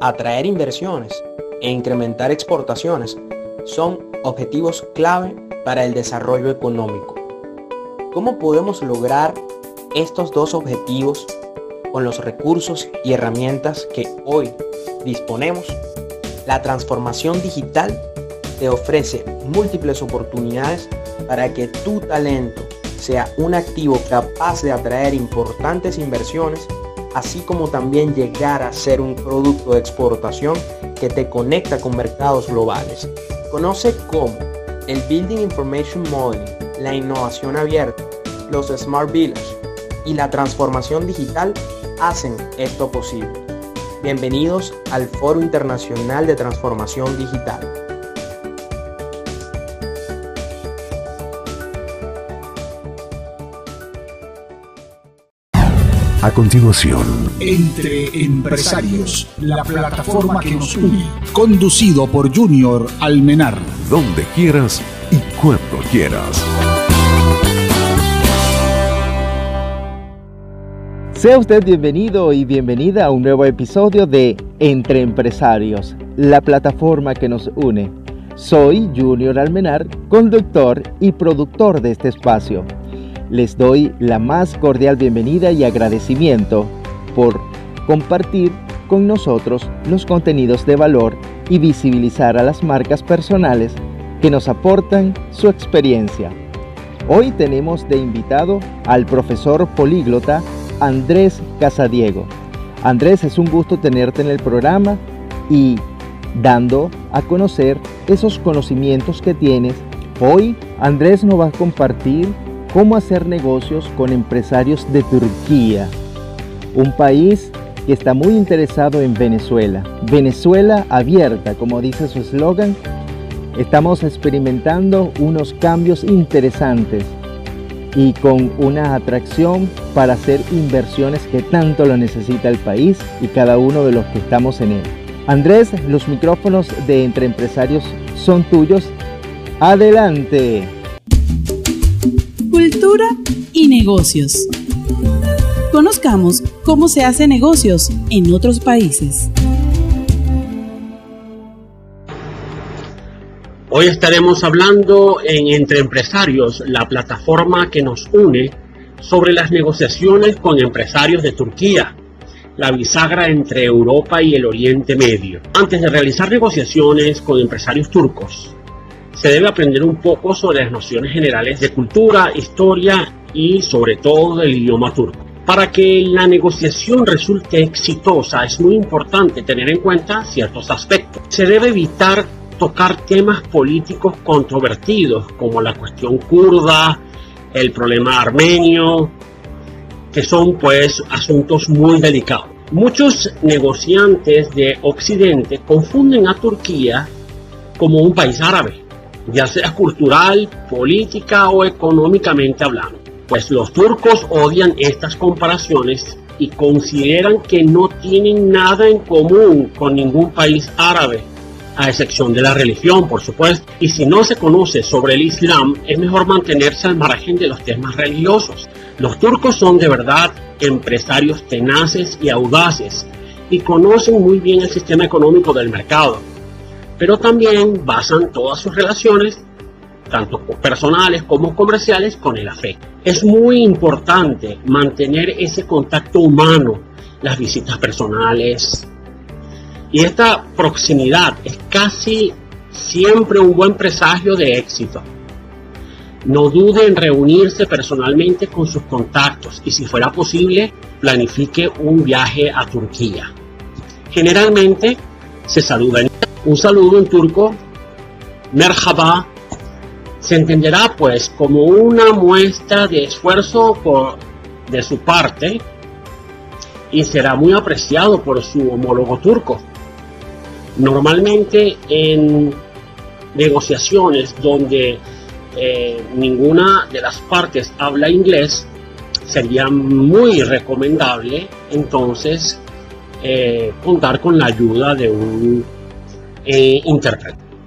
atraer inversiones e incrementar exportaciones son objetivos clave para el desarrollo económico. ¿Cómo podemos lograr estos dos objetivos con los recursos y herramientas que hoy disponemos? La transformación digital te ofrece múltiples oportunidades para que tu talento sea un activo capaz de atraer importantes inversiones, así como también llegar a ser un producto de exportación que te conecta con mercados globales. Conoce cómo el Building Information Modeling, la innovación abierta, los Smart Village y la transformación digital hacen esto posible. Bienvenidos al Foro Internacional de Transformación Digital. A continuación, Entre Empresarios, la plataforma que nos une, conducido por Junior Almenar. Donde quieras y cuando quieras. Sea usted bienvenido y bienvenida a un nuevo episodio de Entre Empresarios, la plataforma que nos une. Soy Junior Almenar, conductor y productor de este espacio les doy la más cordial bienvenida y agradecimiento por compartir con nosotros los contenidos de valor y visibilizar a las marcas personales que nos aportan su experiencia. Hoy tenemos de invitado al profesor políglota Andrés Casadiego. Andrés, es un gusto tenerte en el programa y dando a conocer esos conocimientos que tienes. Hoy Andrés nos va a compartir cómo hacer negocios con empresarios de Turquía, un país que está muy interesado en Venezuela. Venezuela abierta, como dice su eslogan. Estamos experimentando unos cambios interesantes y con una atracción para hacer inversiones que tanto lo necesita el país y cada uno de los que estamos en él. Andrés, los micrófonos de Entre Empresarios son tuyos. Adelante cultura y negocios. Conozcamos cómo se hace negocios en otros países. Hoy estaremos hablando en Entre Empresarios, la plataforma que nos une, sobre las negociaciones con empresarios de Turquía, la bisagra entre Europa y el Oriente Medio. Antes de realizar negociaciones con empresarios turcos, se debe aprender un poco sobre las nociones generales de cultura, historia y sobre todo del idioma turco. Para que la negociación resulte exitosa es muy importante tener en cuenta ciertos aspectos. Se debe evitar tocar temas políticos controvertidos como la cuestión kurda, el problema armenio, que son pues asuntos muy delicados. Muchos negociantes de Occidente confunden a Turquía como un país árabe ya sea cultural, política o económicamente hablando. Pues los turcos odian estas comparaciones y consideran que no tienen nada en común con ningún país árabe, a excepción de la religión, por supuesto. Y si no se conoce sobre el Islam, es mejor mantenerse al margen de los temas religiosos. Los turcos son de verdad empresarios tenaces y audaces y conocen muy bien el sistema económico del mercado pero también basan todas sus relaciones, tanto personales como comerciales, con el afecto. Es muy importante mantener ese contacto humano, las visitas personales. Y esta proximidad es casi siempre un buen presagio de éxito. No dude en reunirse personalmente con sus contactos y si fuera posible, planifique un viaje a Turquía. Generalmente se saluda en un saludo en turco, merhaba, se entenderá pues como una muestra de esfuerzo por, de su parte y será muy apreciado por su homólogo turco. Normalmente en negociaciones donde eh, ninguna de las partes habla inglés, sería muy recomendable entonces eh, contar con la ayuda de un e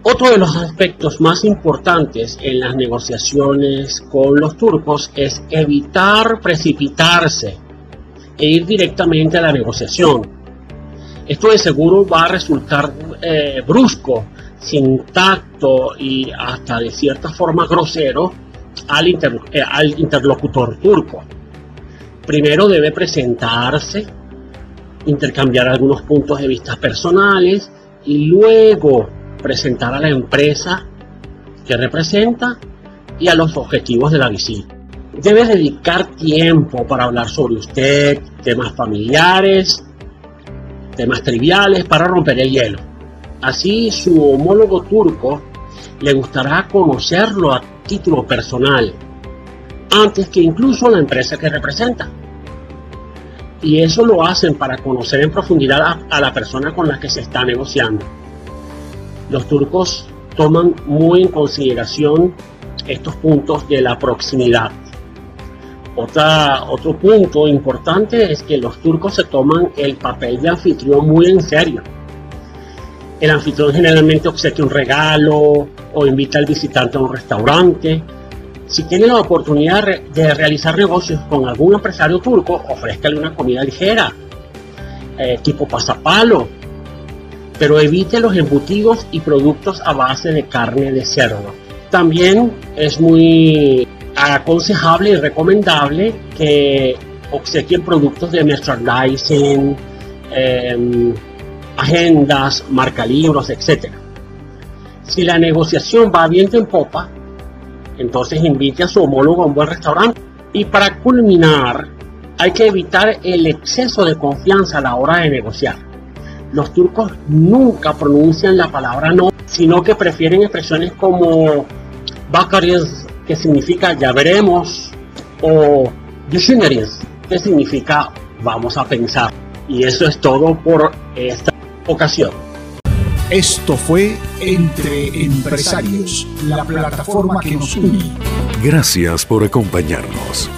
Otro de los aspectos más importantes en las negociaciones con los turcos es evitar precipitarse e ir directamente a la negociación. Esto de seguro va a resultar eh, brusco, sin tacto y hasta de cierta forma grosero al, eh, al interlocutor turco. Primero debe presentarse, intercambiar algunos puntos de vista personales y luego presentar a la empresa que representa y a los objetivos de la visita. Debe dedicar tiempo para hablar sobre usted, temas familiares, temas triviales para romper el hielo. Así su homólogo turco le gustará conocerlo a título personal, antes que incluso la empresa que representa. Y eso lo hacen para conocer en profundidad a, la persona con la que se está negociando. Los turcos toman muy en consideración estos puntos de la proximidad. Otro punto importante es que los turcos se toman el papel de anfitrión muy en serio. El anfitrión generalmente obsequia un regalo o invita al visitante a un restaurante. Si tiene la oportunidad de realizar negocios con algún empresario turco, ofrézcale una comida ligera, eh, tipo pasapalo, pero evite los embutidos y productos a base de carne de cerdo. También es muy aconsejable y recomendable que obsequien productos de merchandising, em, agendas, marcalibros, etc. Si la negociación va viento en popa, entonces invite a su homólogo a un buen restaurante. Y para culminar, hay que evitar el exceso de confianza a la hora de negociar. Los turcos nunca pronuncian la palabra no, sino que prefieren expresiones como Bakaris, que significa ya veremos, o Düşüneriz, que significa vamos a pensar. Y eso es todo por esta ocasión. Esto fue Entre Empresarios, la plataforma que nos une. Gracias por acompañarnos.